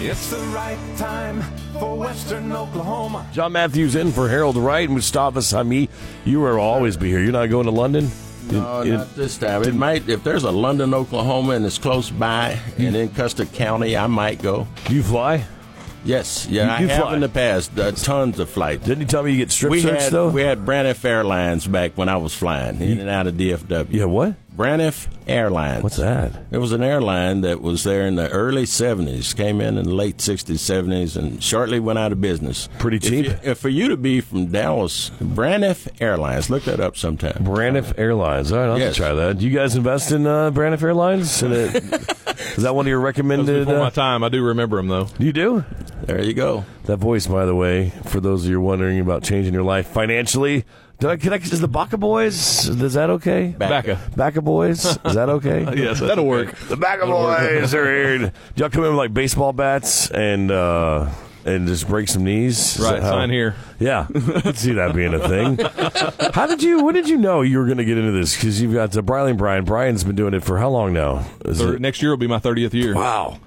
It's the right time for Western Oklahoma. John Matthews in for Harold Wright. And Mustafa Sami, you will always be here. You're not going to London? No, In- in- not this time. It might if there's a London, Oklahoma, and it's close by, and in Custer County, I might go. Do you fly? Yes, yeah, You- I you have in the past. Uh, tons of flights. Didn't you tell me you get strip we searched had though? we had Braniff Airlines back when I was flying in and out of DFW. yeah, what? Braniff Airlines. What's that? It was an airline that was there in the early 70s, came in in the late 60s, 70s, and shortly went out of business. Pretty If cheap. you- if for you to be from Dallas, Braniff Airlines, look that up sometime. Braniff Airlines. All right, I'll Yes. try that. Do you guys invest in uh, Braniff Airlines? And it- is that one of your That was recommended? before my Uh, time. I do remember them though. you do? There you go. That voice, by the way, for those of you wondering about changing your life financially, did I connect? Is the Baca Boys? Is that okay? Baca. Baca Boys? Is that okay? Yes, that'll work. The Baca Boys are here. Do y'all come in with like baseball bats and uh, and just break some knees? Right, that how- sign here. Yeah, I could see that being a thing. How did you? When did you know you were going to get into this? Because you've got uh, Briley and Bryan. Bryan's been doing it for how long now? Is Thir- it- next year will be my 30th year. Wow.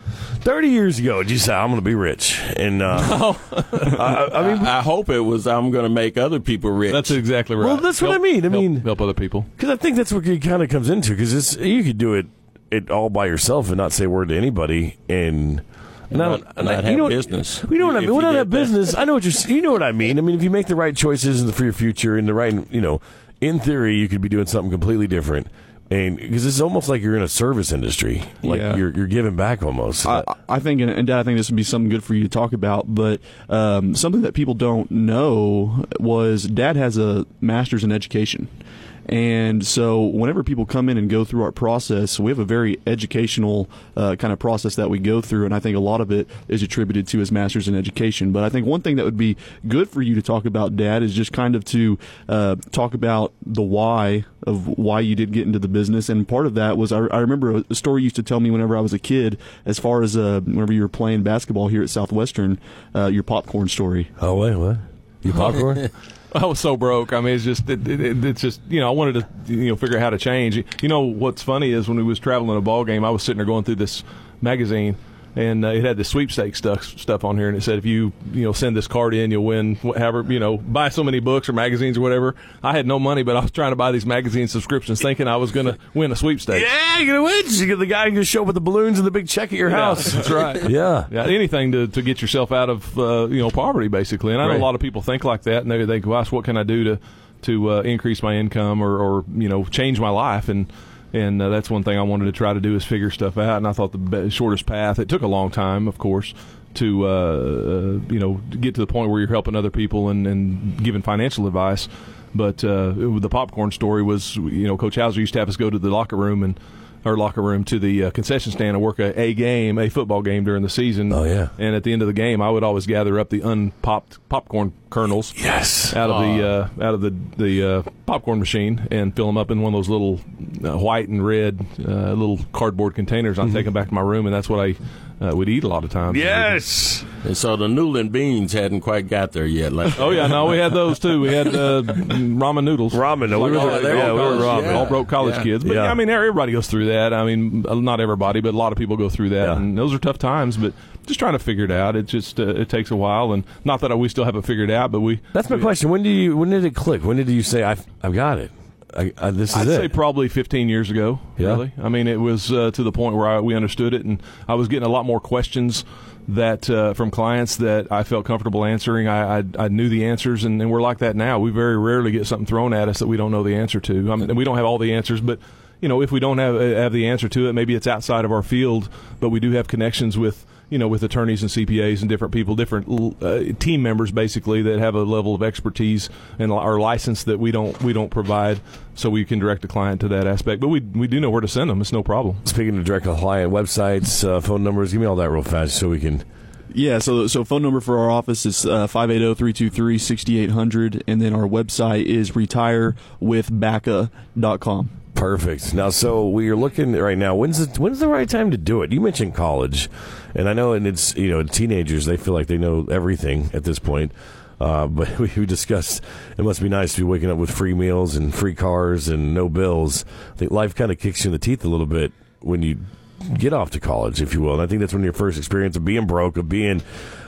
30 years ago, did you say, I'm going to be rich? And, uh, I, I mean, I hope it was I'm going to make other people rich. That's exactly right. Well, that's what I mean. I help- mean- help other people. because I think that's what it kind of comes into. Because you could do it, it all by yourself and not say a word to anybody. And, and Not- not have you know what- business. We don't If we don't have business. I know what you're, you know what I mean. I mean, if you make the right choices for your future and the right, you know, in theory, you could be doing something completely different. And because it's almost like you're in a service industry, like Yeah. you're you're giving back almost. I, I think, and and Dad, I think this would be something good for you to talk about. But um, something that people don't know was Dad has a master's in education. And so, whenever people come in and go through our process, we have a very educational uh, kind of process that we go through. And I think a lot of it is attributed to his master's in education. But I think one thing that would be good for you to talk about, Dad, is just kind of to uh, talk about the why of why you did get into the business. And part of that was I, I remember a story you used to tell me whenever I was a kid, as far as uh, whenever you were playing basketball here at Southwestern, uh, your popcorn story. oh wait, what? Your popcorn? I was so broke. I mean, it's just it, it, it's just you know I wanted to you know figure out how to change. You know what's funny is when we was traveling a ball game, I was sitting there going through this magazine. And uh, it had the sweepstakes stuff stuff on here, and it said if you you know send this card in, you'll win whatever you know buy so many books or magazines or whatever. I had no money, but I was trying to buy these magazine subscriptions, thinking I was going to win a sweepstakes. yeah, you're gonna win. You get the guy who can show up with the balloons and the big check at your Yeah, house. that's right. Yeah. Yeah, anything to, to get yourself out of uh, you know poverty, basically. And I know Right. a lot of people think like that, and they think, "Gosh, what can I do to to uh, increase my income or, or you know change my life?" And and uh, that's one thing I wanted to try to do is figure stuff out. And I thought the shortest path. It took a long time, of course, to uh, uh, you know get to the point where you're helping other people and, and giving financial advice. But uh, it- the popcorn story was, you know, Coach Hauser used to have us go to the locker room and our locker room to the uh, concession stand and work a, a game, a football game during the season. Oh, yeah. And at the end of the game, I would always gather up the unpopped popcorn kernels Yes. out of the uh, out of the the uh, popcorn machine and fill them up in one of those little uh, white and red uh, little cardboard containers. I'd take them back to my room, and that's what I uh, would eat a lot of times. Yes. and so the Newland beans hadn't quite got there yet. Like Oh yeah, no, we had those too. We had uh, ramen noodles. Ramen. No, we Like were all- Yeah, all we were ramen. yeah. all broke college Yeah. kids. But Yeah. yeah. I mean, everybody goes through that. I mean, uh, not everybody, but a lot of people go through that, Yeah. and those are tough times. But just trying to figure it out. It just uh, it takes a while, and not that we still haven't figured it out, but we. That's my we- question. When do you? When did it click? When did you say I've I've got it? I, I, this is I'd it. say probably 15 years ago. Yeah. Really, I mean, it was uh, to the point where I, we understood it, and I was getting a lot more questions that uh, from clients that I felt comfortable answering. I, I, I knew the answers, and, and we're like that now. We very rarely get something thrown at us that we don't know the answer to. I mean, we don't have all the answers, but you know, if we don't have have the answer to it, maybe it's outside of our field, but we do have connections with you know, with attorneys and CPAs and different people, different uh, team members, basically that have a level of expertise and are licensed that we don't we don't provide, so we can direct a client to that aspect. But we we do know where to send them. It's no problem. Speaking of direct client websites, uh, phone numbers, give me all that real fast so we can. Yeah, so so phone number for our office is uh, 580-323-6800 and then our website is retirewithbaca.com. Perfect. Now, so we are looking right now. When's the when's the right time to do it? You mentioned college, and I know, and it's you know, teenagers they feel like they know everything at this point. Uh, but we, we discussed it must be nice to be waking up with free meals and free cars and no bills. I think life kind of kicks you in the teeth a little bit when you get off to college, if you will. And I think that's when your first experience of being broke, of being.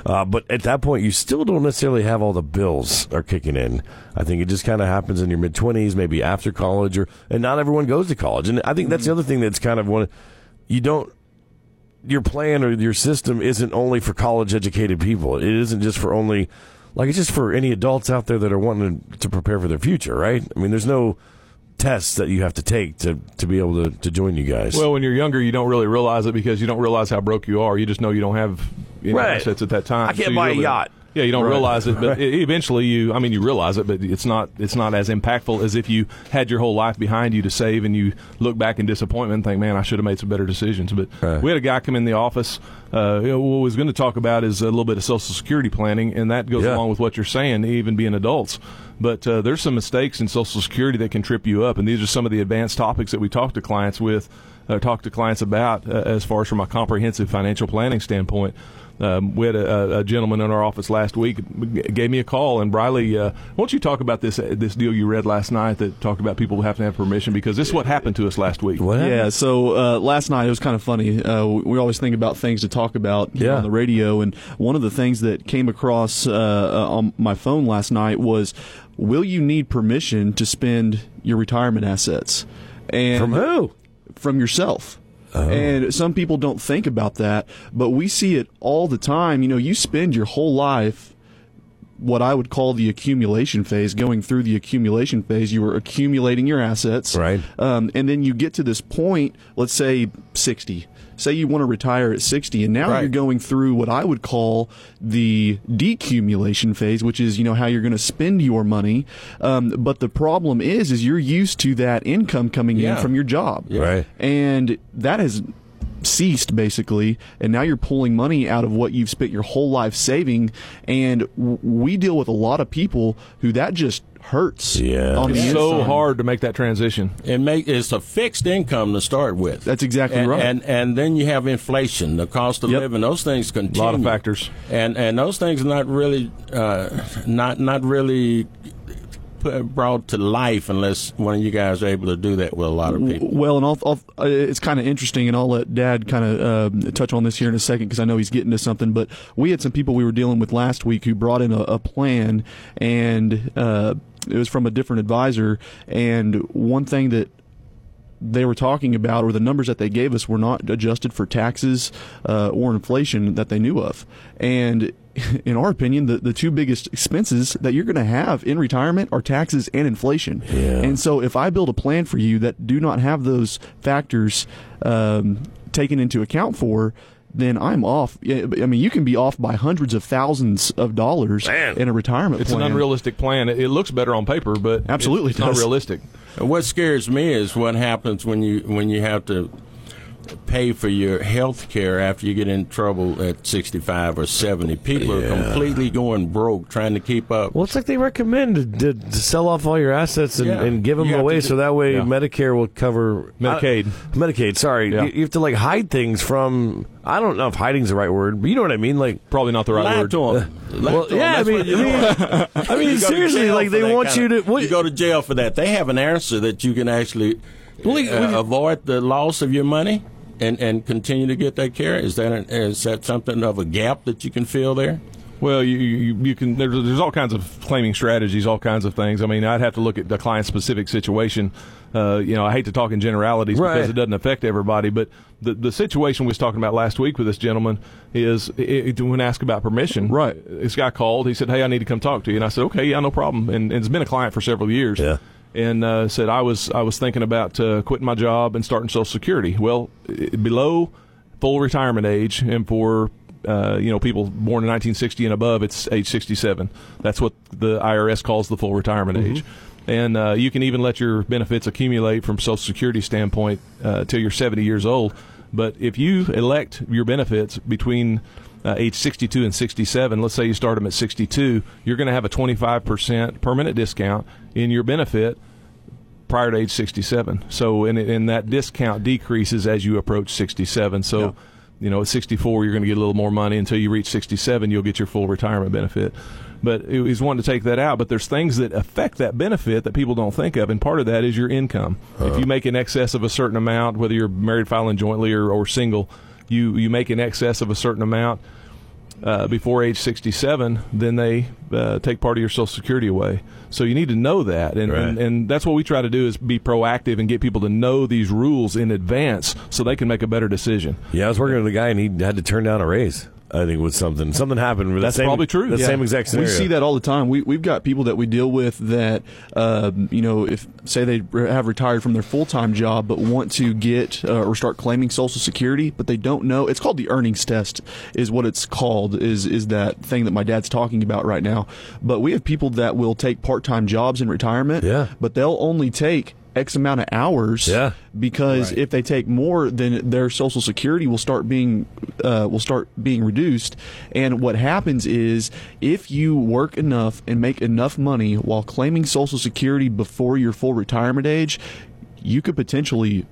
Uh, but at that point, you still don't necessarily have all the bills are kicking in. I think it just kind of happens in your mid twenties, maybe after college, or and not everyone goes to college. And I think that's the other thing that's kind of one. You don't your plan or your system isn't only for college educated people. It isn't just for only like it's just for any adults out there that are wanting to prepare for their future, right? I mean, there's no tests that you have to take to, to be able to, to join you guys. Well, when you're younger, you don't really realize it because you don't realize how broke you are. You just know you don't have you know, Right. assets at that time. I can't you buy a yacht. Yeah, you don't Right. realize it, but e- eventually you. I mean, you realize it, but it's not. It's not as impactful as if you had your whole life behind you to save, and you look back in disappointment and think, "Man, I should have made some better decisions." But Right. we had a guy come in the office. Uh, you know, what was going to talk about is a little bit of Social Security planning, and that goes Yeah. along with what you're saying, even being adults. But uh, there's some mistakes in Social Security that can trip you up, and these are some of the advanced topics that we talk to clients with, uh, talk to clients about, uh, as far as from a comprehensive financial planning standpoint. Um, we had a, a- a gentleman in our office last week gave me a call, and Briley, uh, why don't you talk about this this deal you read last night that talked about people having to have permission because this is what happened to us last week. What? Yeah, so uh, last night it was kind of funny. Uh, we we always think about things to talk about Yeah. on the radio, and one of the things that came across uh, uh, on my phone last night was, "Will you need permission to spend your retirement assets?" And From who? From yourself. Oh. And some people don't think about that, but we see it all the time. You know, you spend your whole life what I would call the accumulation phase, going through the accumulation phase. You are accumulating your assets. Right. Um, and then you get to this point, let's say 60. Say you want to retire at 60, and now Right. you're going through what I would call the decumulation phase, which is, you know, how you're going to spend your money. Um, but the problem is, is you're used to that income coming Yeah. in from your job Right. and that has ceased basically and now you're pulling money out of what you've spent your whole life saving and w- we deal with a lot of people who that just hurts Yeah. on the It's so inside. hard to make that transition. It make it's a fixed income to start with. That's exactly and, right. And and then you have inflation, the cost of Yep. living. Those things continue. A lot of factors. and and those things are not really uh, not not really put, brought to life unless one of you guys are able to do that with a lot of people. Well, and I'll, I'll, uh, it's kind of interesting, and I'll let Dad kind of uh, touch on this here in a second because I know he's getting to something. But we had some people we were dealing with last week who brought in a, a plan, and uh, it was from a different advisor. And one thing that they were talking about, or the numbers that they gave us, were not adjusted for taxes uh, or inflation that they knew of. And in our opinion, the, the two biggest expenses that you're going to have in retirement are taxes and inflation. And so, if I build a plan for you that do not have those factors um, taken into account for, then I'm off. I mean, you can be off by hundreds of thousands of dollars Man. in a retirement It's plan. an unrealistic plan. It, it looks better on paper, but Absolutely it's, it's not realistic. And what scares me is what happens when you when you have to pay for your health care after you get in trouble at 65 or 70. People Yeah. are completely going broke trying to keep up. Well, it's like they recommend to, to sell off all your assets and, Yeah. and give them You away, do- so that way Yeah. Medicare will cover Medicaid. I- Medicaid. Sorry, Yeah. you, you have to like hide things from. I don't know if hiding's the right word, but you know what I mean. Like, Probably not the right Lie word. to 'em. Lie well, to 'em. yeah, I mean, I mean, I mean, You go to seriously, like they want kind you of- to. What, you go to jail for that. They have an answer that you can actually Well, uh, avoid the loss of your money and, and continue to get that care. Is that an, is that something of a gap that you can fill there? Well, you, you you can. There's, there's all kinds of claiming strategies, all kinds of things. I mean, I'd have to look at the client specific situation. Uh, you know, I hate to talk in generalities Right. because it doesn't affect everybody. But the the situation we was talking about last week with this gentleman is it, when asked about permission. Right. This guy called. He said, "Hey, I need to come talk to you." And I said, "Okay, yeah, no problem." And, and it's been a client for several years. Yeah. And uh, said I was I was thinking about uh, quitting my job and starting Social Security. Well, below full retirement age, and for uh, you know people born in 1960 and above, it's age 67. That's what the IRS calls the full retirement age. And uh, you can even let your benefits accumulate from Social Security standpoint uh, till you're 70 years old. But if you elect your benefits between uh, age 62 and 67, let's say you start them at 62, you're going to have a 25% permanent discount in your benefit prior to age 67. So, and, and that discount decreases as you approach 67. So, you know, at 64, you're going to get a little more money. Until you reach 67, you'll get your full retirement benefit. But he's wanting to take that out. But there's things that affect that benefit that people don't think of, and part of that is your income. If you make in excess of a certain amount, whether you're married filing jointly or, or single, you you make in excess of a certain amount uh, before age 67, then they uh, take part of your Social Security away. So you need to know that, and, Right. and and that's what we try to do is be proactive and get people to know these rules in advance so they can make a better decision. Yeah, I was working with a guy and he had to turn down a raise. I think with something something happened. with That's same- probably true. The Yeah. same exact scenario. We see that all the time. We we've got people that we deal with that, uh, you know, if say they re- have retired from their full time job but want to get uh, or start claiming Social Security, but they don't know. It's called the earnings test, is what it's called. Is is that thing that my dad's talking about right now? But we have people that will take part time jobs in retirement. Yeah. but they'll only take. X amount of hours, Yeah. because Right. if they take more, then their Social Security will start being uh, will start being reduced. And what happens is, if you work enough and make enough money while claiming Social Security before your full retirement age, you could potentially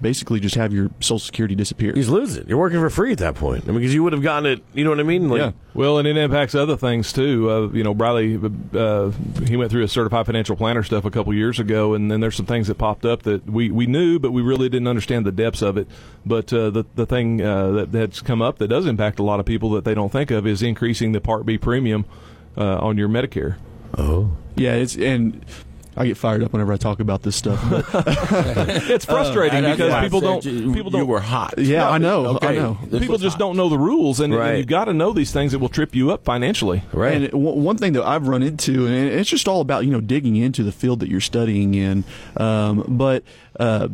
basically just have your Social Security disappear. He's losing. You're working for free at that point. I mean, because you would have gotten it. You know what I mean? Like, Yeah. Well, and it impacts other things too. Uh, you know, Briley, uh, he went through a certified financial planner stuff a couple years ago, and then there's some things that popped up that we, we knew, but we really didn't understand the depths of it. But uh, the the thing uh, that that's come up that does impact a lot of people that they don't think of is increasing the Part B premium uh, on your Medicare. Oh, yeah, it's and. I get fired up whenever I talk about this stuff. But It's frustrating That's because why people don't you, people don't were hot. yeah, I know. I know. This people just hot. don't know the rules, and, and you've got to know these things that will trip you up financially. right. And w- one thing that I've run into, and it's just all about you know digging into the field that you're studying in. Um, but uh,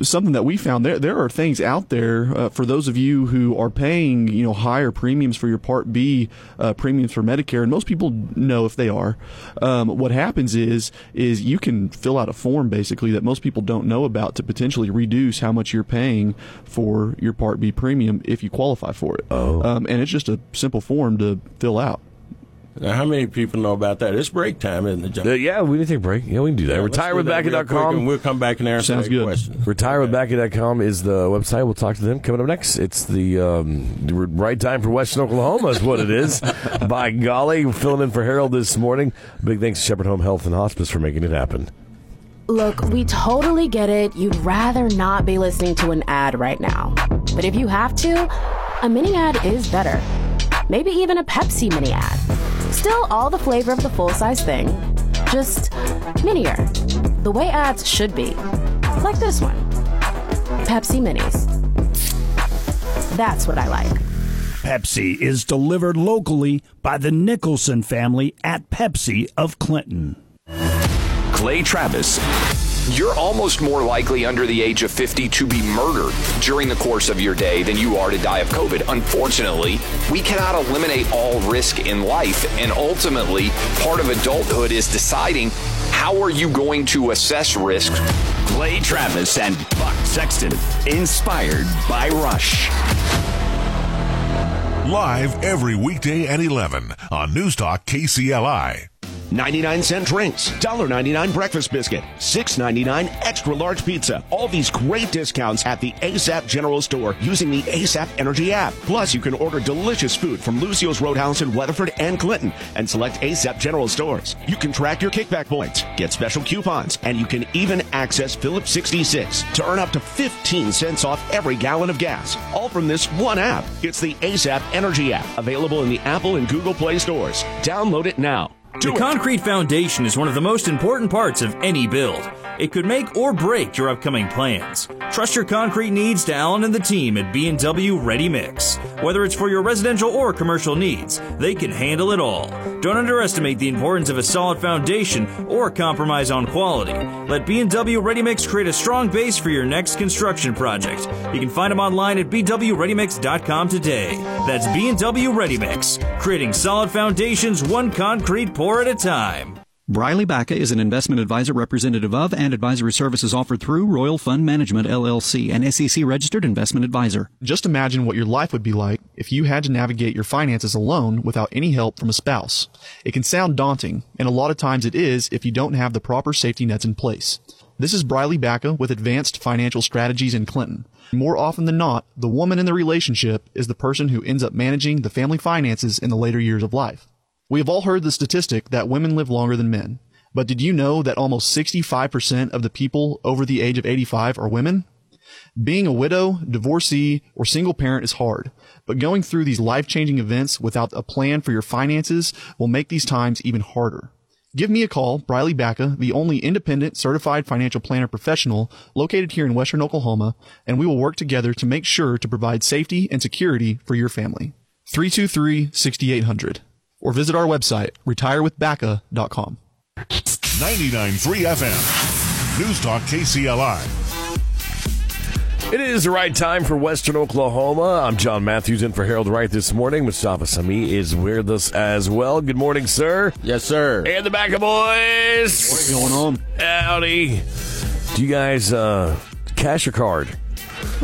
something that we found there there are things out there uh, for those of you who are paying you know higher premiums for your Part B uh, premiums for Medicare, and most people know if they are. Um, what happens is is you can fill out a form basically that most people don't know about to potentially reduce how much you're paying for your Part B premium if you qualify for it. Oh. Um, and it's just a simple form to fill out. Now, how many people know about that? It's break time, isn't it, John? Uh, yeah, we need to take a break. Yeah, we can do that. Yeah, let's Retire with that real quick, and We'll come back and answer Sounds that good. question. RetireWithBaca.com is the website. We'll talk to them coming up next. It's the, um, the right time for Western Oklahoma, is what it is. By golly, filling in for Harold this morning. Big thanks to Shepherd Home Health and Hospice for making it happen. Look, we totally get it. You'd rather not be listening to an ad right now. But if you have to, a mini ad is better. Maybe even a Pepsi mini ad. Still all the flavor of the full size thing, just minier. The way ads should be. Like this one Pepsi Minis. That's what I like. Pepsi is delivered locally by the Nicholson family at Pepsi of Clinton. Clay Travis. You're almost more likely under the age of 50 to be murdered during the course of your day than you are to die of COVID. Unfortunately, we cannot eliminate all risk in life, and ultimately, part of adulthood is deciding how are you going to assess risk. Clay Travis and Buck Sexton, inspired by Rush. Live every weekday at 11 on News Talk KCLI. 99 cent drinks, $1.99 breakfast biscuit, $6.99 extra large pizza. All these great discounts at the ASAP General Store using the ASAP Energy app. Plus, you can order delicious food from Lucille's Roadhouse in Weatherford and Clinton and select ASAP General Stores. You can track your kickback points, get special coupons, and you can even access Phillips 66 to earn up to 15 cents off every gallon of gas. All from this one app. It's the ASAP Energy app, available in the Apple and Google Play stores. Download it now. The concrete foundation is one of the most important parts of any build. It could make or break your upcoming plans. Trust your concrete needs to Allen and the team at B&W Ready Mix. Whether it's for your residential or commercial needs, they can handle it all. Don't underestimate the importance of a solid foundation or compromise on quality. Let B&W Ready Mix create a strong base for your next construction project. You can find them online at bwreadymix.com today. That's B&W Ready Mix, creating solid foundations one concrete pour at a time. Briley Baca is an investment advisor representative of and advisory services offered through Royal Fund Management LLC, an SEC registered investment advisor. Just imagine what your life would be like if you had to navigate your finances alone without any help from a spouse. It can sound daunting, and a lot of times it is if you don't have the proper safety nets in place. This is Briley Baca with Advanced Financial Strategies in Clinton. More often than not, the woman in the relationship is the person who ends up managing the family finances in the later years of life. We have all heard the statistic that women live longer than men. But did you know that almost 65% of the people over the age of 85 are women? Being a widow, divorcee, or single parent is hard, but going through these life-changing events without a plan for your finances will make these times even harder. Give me a call, Briley Baca, the only independent certified financial planner professional located here in Western Oklahoma, and we will work together to make sure to provide safety and security for your family. 323-6800 or visit our website, retirewithbaca.com. 99.3 FM. News Talk KCLI. It is the right time for Western Oklahoma. I'm John Matthews in for Harold Wright this morning. Mustafa Sami is with us as well. Good morning, sir. Yes, sir. And the Baca boys. What's going on? Howdy. Do you guys uh, cash or card?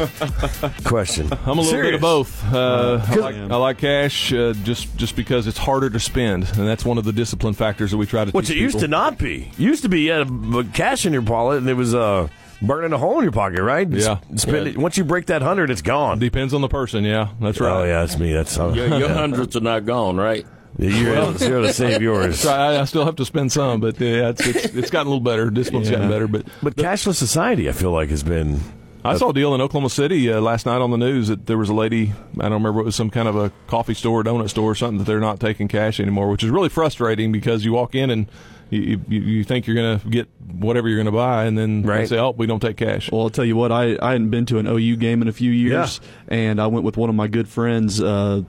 Question. I'm a little Serious. bit of both. Uh, I, like, I like cash uh, just just because it's harder to spend, and that's one of the discipline factors that we try to. Which teach it used to not be. Used to be you had a, cash in your wallet and it was uh, burning a hole in your pocket, right? Yeah. Spend Yeah. It. Once you break that hundred, it's gone. Depends on the person. Yeah, that's right. Oh yeah, that's me. That's uh, Your, your hundreds are not gone, right? You're able to save yours. I, I still have to spend some, but yeah, it's it's, it's gotten a little better. Discipline's gotten Yeah. better, but But cashless society, I feel like, has been. I saw a deal in Oklahoma City uh, last night on the news that there was a lady, I don't remember, what it was some kind of a coffee store, donut store, or something that they're not taking cash anymore, which is really frustrating because you walk in and you, you, you think you're going to get whatever you're going to buy, and then Right. they say, oh, we don't take cash. Well, I'll tell you what, I, I hadn't been to an OU game in a few years, and I went with one of my good friends uh,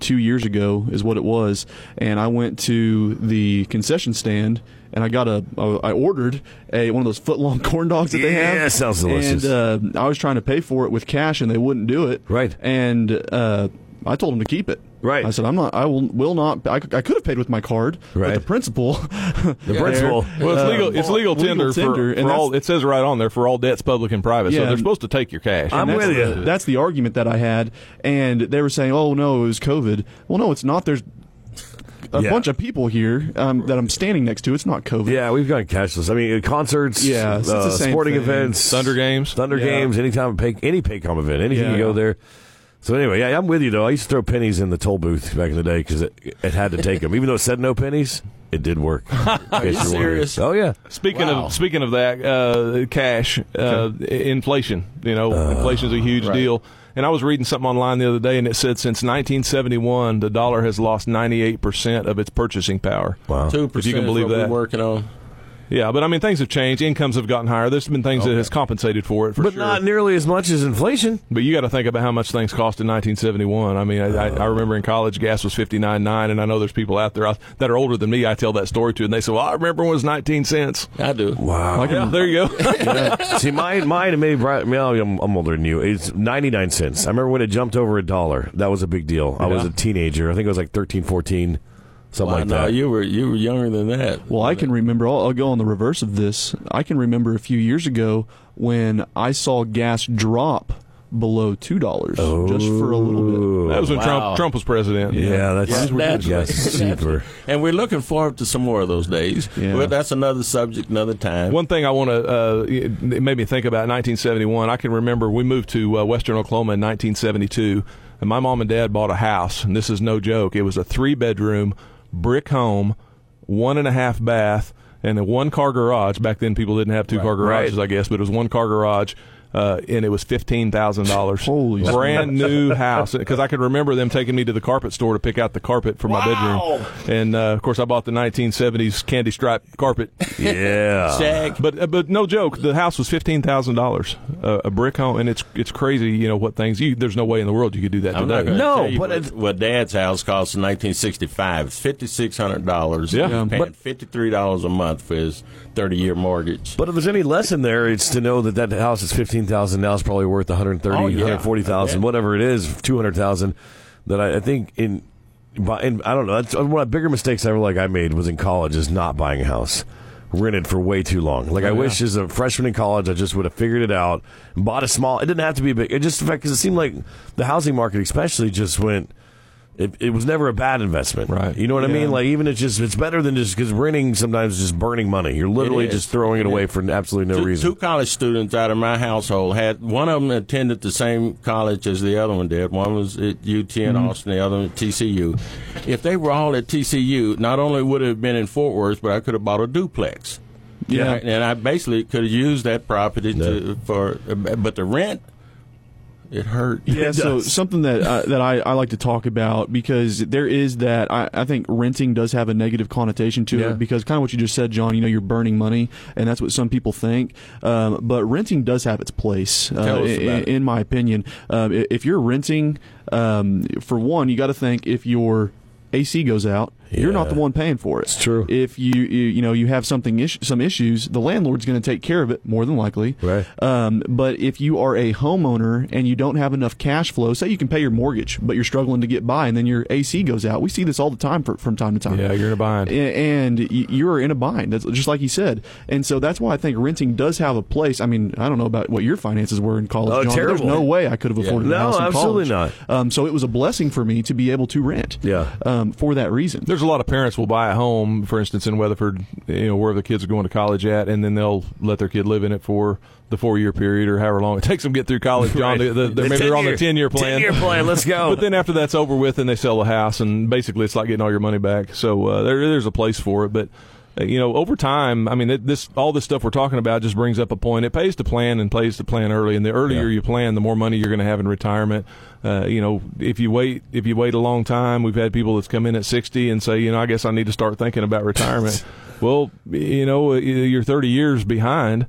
two years ago, is what it was. And I went to the concession stand, and I got a, I ordered a one of those foot long corn dogs that they have. Yeah, sounds delicious. And uh, I was trying to pay for it with cash, and they wouldn't do it. Right. And uh, I told them to keep it. Right. I said, I'm not, I will, will not, I, could- I could have paid with my card, Right. but the principal. The principal. Well, it's Uh, legal. It's legal tender, tender, for, and for all. It says right on there for all debts, public and private. so Yeah, they're supposed to take your cash. I'm And that's with the- you. That's the argument that I had, and they were saying, "Oh no, it was COVID." Well, no, it's not. There's a Yeah. bunch of people here um, that I'm standing next to. It's not COVID. Yeah, we've gone cashless. I mean, concerts, Yeah, it's uh, sporting thing. events, Thunder games. Thunder Yeah. games, anytime pay, any Paycom event, anything Yeah. you go there. So anyway, yeah, I'm with you though. I used to throw pennies in the toll booth back in the day because it, it had to take them, even though it said no pennies. It did work. Are you serious? Oh yeah. Speaking Wow. of speaking of that, uh, cash, uh, inflation. You know, inflation is a huge Right. deal. And I was reading something online the other day, and it said since 1971, the dollar has lost 98 percent of its purchasing power. Wow. Two percent. If you can believe that. We're working on. Yeah, but I mean, things have changed. Incomes have gotten higher. There's been things that has compensated for it for but sure. not nearly as much as inflation. But you got to think about how much things cost in 1971. I mean, I, I, I remember in college gas was 59.9, and I know there's people out there that are older than me. I tell that story to, and they say, "Well, I remember when it was 19 cents." I do. Wow. Yeah, there you go. See, mine, mine, and maybe Bryan- well, I'm, I'm older than you. It's 99 cents. I remember when it jumped over a dollar. That was a big deal. I was a teenager. I think it was like 13, 14, something Wow, like no, that. you were you were younger than that. Well, I can remember. I'll, I'll go on the reverse of this. I can remember a few years ago when I saw gas drop below two dollars just for a little bit. That was when Wow. Trump Trump was president. yeah, that's Yeah, that's- yes, cheaper. And we're looking forward to some more of those days. Yeah. But that's another subject, another time. One thing I want to uh, it made me think about 1971. I can remember we moved to uh, Western Oklahoma in 1972, and my mom and dad bought a house, and this is no joke. It was a three bedroom brick home, one and a half bath, and a one car garage. Back then, people didn't have two car garages, I guess, but it was one car garage. Uh, and it was fifteen thousand dollars. Holy brand new house! Because I could remember them taking me to the carpet store to pick out the carpet for my bedroom, and uh, of course I bought the 1970s candy stripe carpet. Yeah. Shag. But uh, but no joke, the house was fifteen thousand dollars, uh, a brick home, and it's it's crazy. You know what things? You, there's no way in the world you could do that I'm not today. going to No, tell you but what, what Dad's house cost in 1965. It's fifty six hundred dollars. Yeah. He's paying But- fifty three dollars a month for his thirty year mortgage. But if there's any lesson there, it's to know that that house is fifteen thousand now is probably worth 130, Oh, yeah. 140,000, I whatever it is, two hundred thousand. That I, I think in, in, I don't know. That's one of the bigger mistakes I ever like I made was in college is not buying a house. Rented for way too long. Like I wish as a freshman in college, I just would have figured it out and bought a small. It didn't have to be big. It just because it seemed like the housing market, especially, just went it, it was never a bad investment. Right. You know what I mean? Like even it's just it's better than just because renting sometimes is just burning money. You're literally just throwing it It away is. for absolutely no two, reason. Two college students out of my household had one of them attended the same college as the other one did. One was at UT in Mm-hmm. Austin, the other one at TCU. If they were all at TCU, not only would it have been in Fort Worth, but I could have bought a duplex. Yeah. and I, and I basically could have used that property to for, but the rent, it hurt. Yeah, so something that uh, that I, I like to talk about because there is that I, I think renting does have a negative connotation to Yeah. it because kind of what you just said, John. You know, you're burning money, and that's what some people think. Um, but renting does have its place, uh, in, it. in my opinion. Um, if you're renting, um, for one, you got to think if your AC goes out, you're not the one paying for it. It's true. If you you, you know you have something is- some issues, the landlord's going to take care of it more than likely. Right. Um, but if you are a homeowner and you don't have enough cash flow, say you can pay your mortgage, but you're struggling to get by, and then your AC goes out. We see this all the time for, from time to time. Yeah, you're in a bind. A- And you're in a bind. That's just like you said. And so that's why I think renting does have a place. I mean, I don't know about what your finances were in college. Oh, John, terrible. There's no way I could have Yeah. afforded a No, house in college. No, absolutely college. Um, so it was a blessing for me to be able to rent. Yeah. Um, for that reason. There's a lot of parents will buy a home, for instance, in Weatherford, you know, where the kids are going to college at, and then they'll let their kid live in it for the four year period or however long it takes them to get through college. John, Right. they, they, The maybe they're on their 10 year- 10 year plan. 10 year plan, let's go. but then after that's over with, and they sell the house, and basically it's like getting all your money back. So uh, there, there's a place for it, but. Uh, You know, over time, I mean, this all this stuff we're talking about just brings up a point. It pays to plan and pays to plan early. And the earlier Yeah. you plan, the more money you're going to have in retirement. Uh, you know, if you wait, if you wait a long time, we've had people that's come in at 60 and say, you know, I guess I need to start thinking about retirement. well, you know, you're 30 years behind.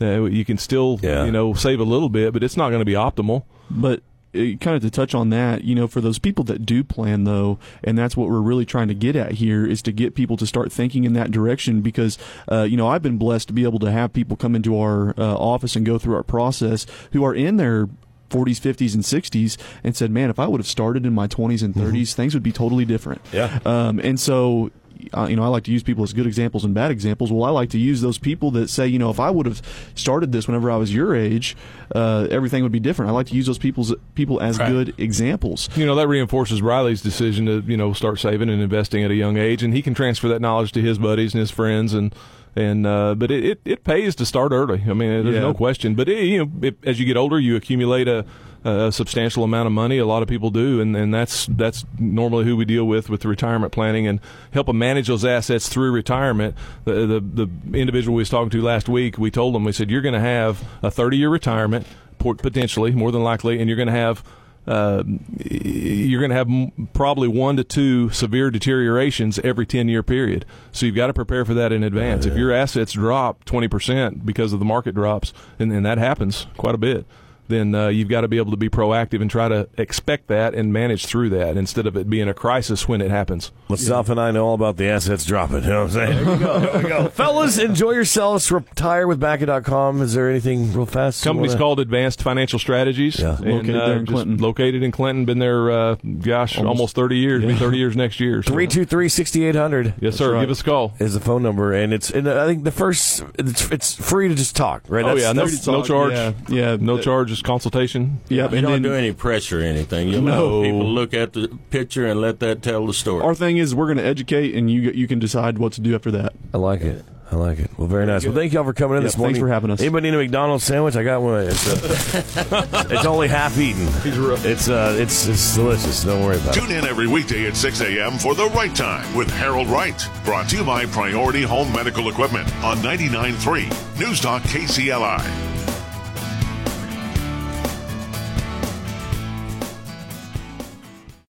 Uh, you can still, Yeah. you know, save a little bit, but it's not going to be optimal. But uh, kind of to touch on that, you know, for those people that do plan though, and that's what we're really trying to get at here is to get people to start thinking in that direction because, uh, you know, I've been blessed to be able to have people come into our uh, office and go through our process who are in their 40s, 50s, and 60s and said, man, if I would have started in my 20s and 30s, things would be totally different. Yeah. Um, and so, uh, you know, I like to use people as good examples and bad examples. Well, I like to use those people that say, you know, if I would have started this whenever I was your age, uh, everything would be different. I like to use those people's people as Right. good examples. You know, that reinforces Riley's decision to, you know, start saving and investing at a young age, and he can transfer that knowledge to his buddies and his friends, and and uh, but it, it, it pays to start early. I mean, there's Yeah. no question. But it, you know, it, as you get older, you accumulate a, a substantial amount of money. A lot of people do, and, and that's that's normally who we deal with with the retirement planning and help them manage those assets through retirement. The the, the individual we was talking to last week, we told them we said you're going to have a 30 year retirement potentially, more than likely, and you're going to have uh, you're going to have m- probably one to two severe deteriorations every 10 year period. So you've got to prepare for that in advance. If your assets drop 20% because of the market drops, and, and that happens quite a bit, then uh, you've got to be able to be proactive and try to expect that and manage through that instead of it being a crisis when it happens. Myself and I know all about the assets dropping. You know what I'm saying? There you go. There we go. Fellas, enjoy yourselves. Retire with Baca.com. Is there anything real fast? you Company's wanna- called Advanced Financial Strategies. Yeah. and, Located there in Clinton. Located in Clinton. Been there, uh, gosh, almost, 30 years. Be 30 years next year. So- 323 6800 Yes, sir. right. Give us a call. is the phone number. And it's, and I think the first, it's, it's free to just talk, right? Oh, yeah. No, no charge. Yeah, yeah. No charge. Just consultation. Yep. You And don't then do any pressure or anything. You No. people look at the picture and let that tell the story. our thing is we're going to educate, and you you can decide what to do after that. I like it. I like it. Well, very nice. Well, thank y'all for coming in Yeah, this morning. thanks for having us. Anybody need a McDonald's sandwich? I got one. It's, uh, it's only half eaten. It's uh, it's it's delicious. Don't worry about it. Tune in every weekday at 6 a.m. for The Right Time with Harold Wright. Brought to you by Priority Home Medical Equipment on 99.3 News Talk KCLI.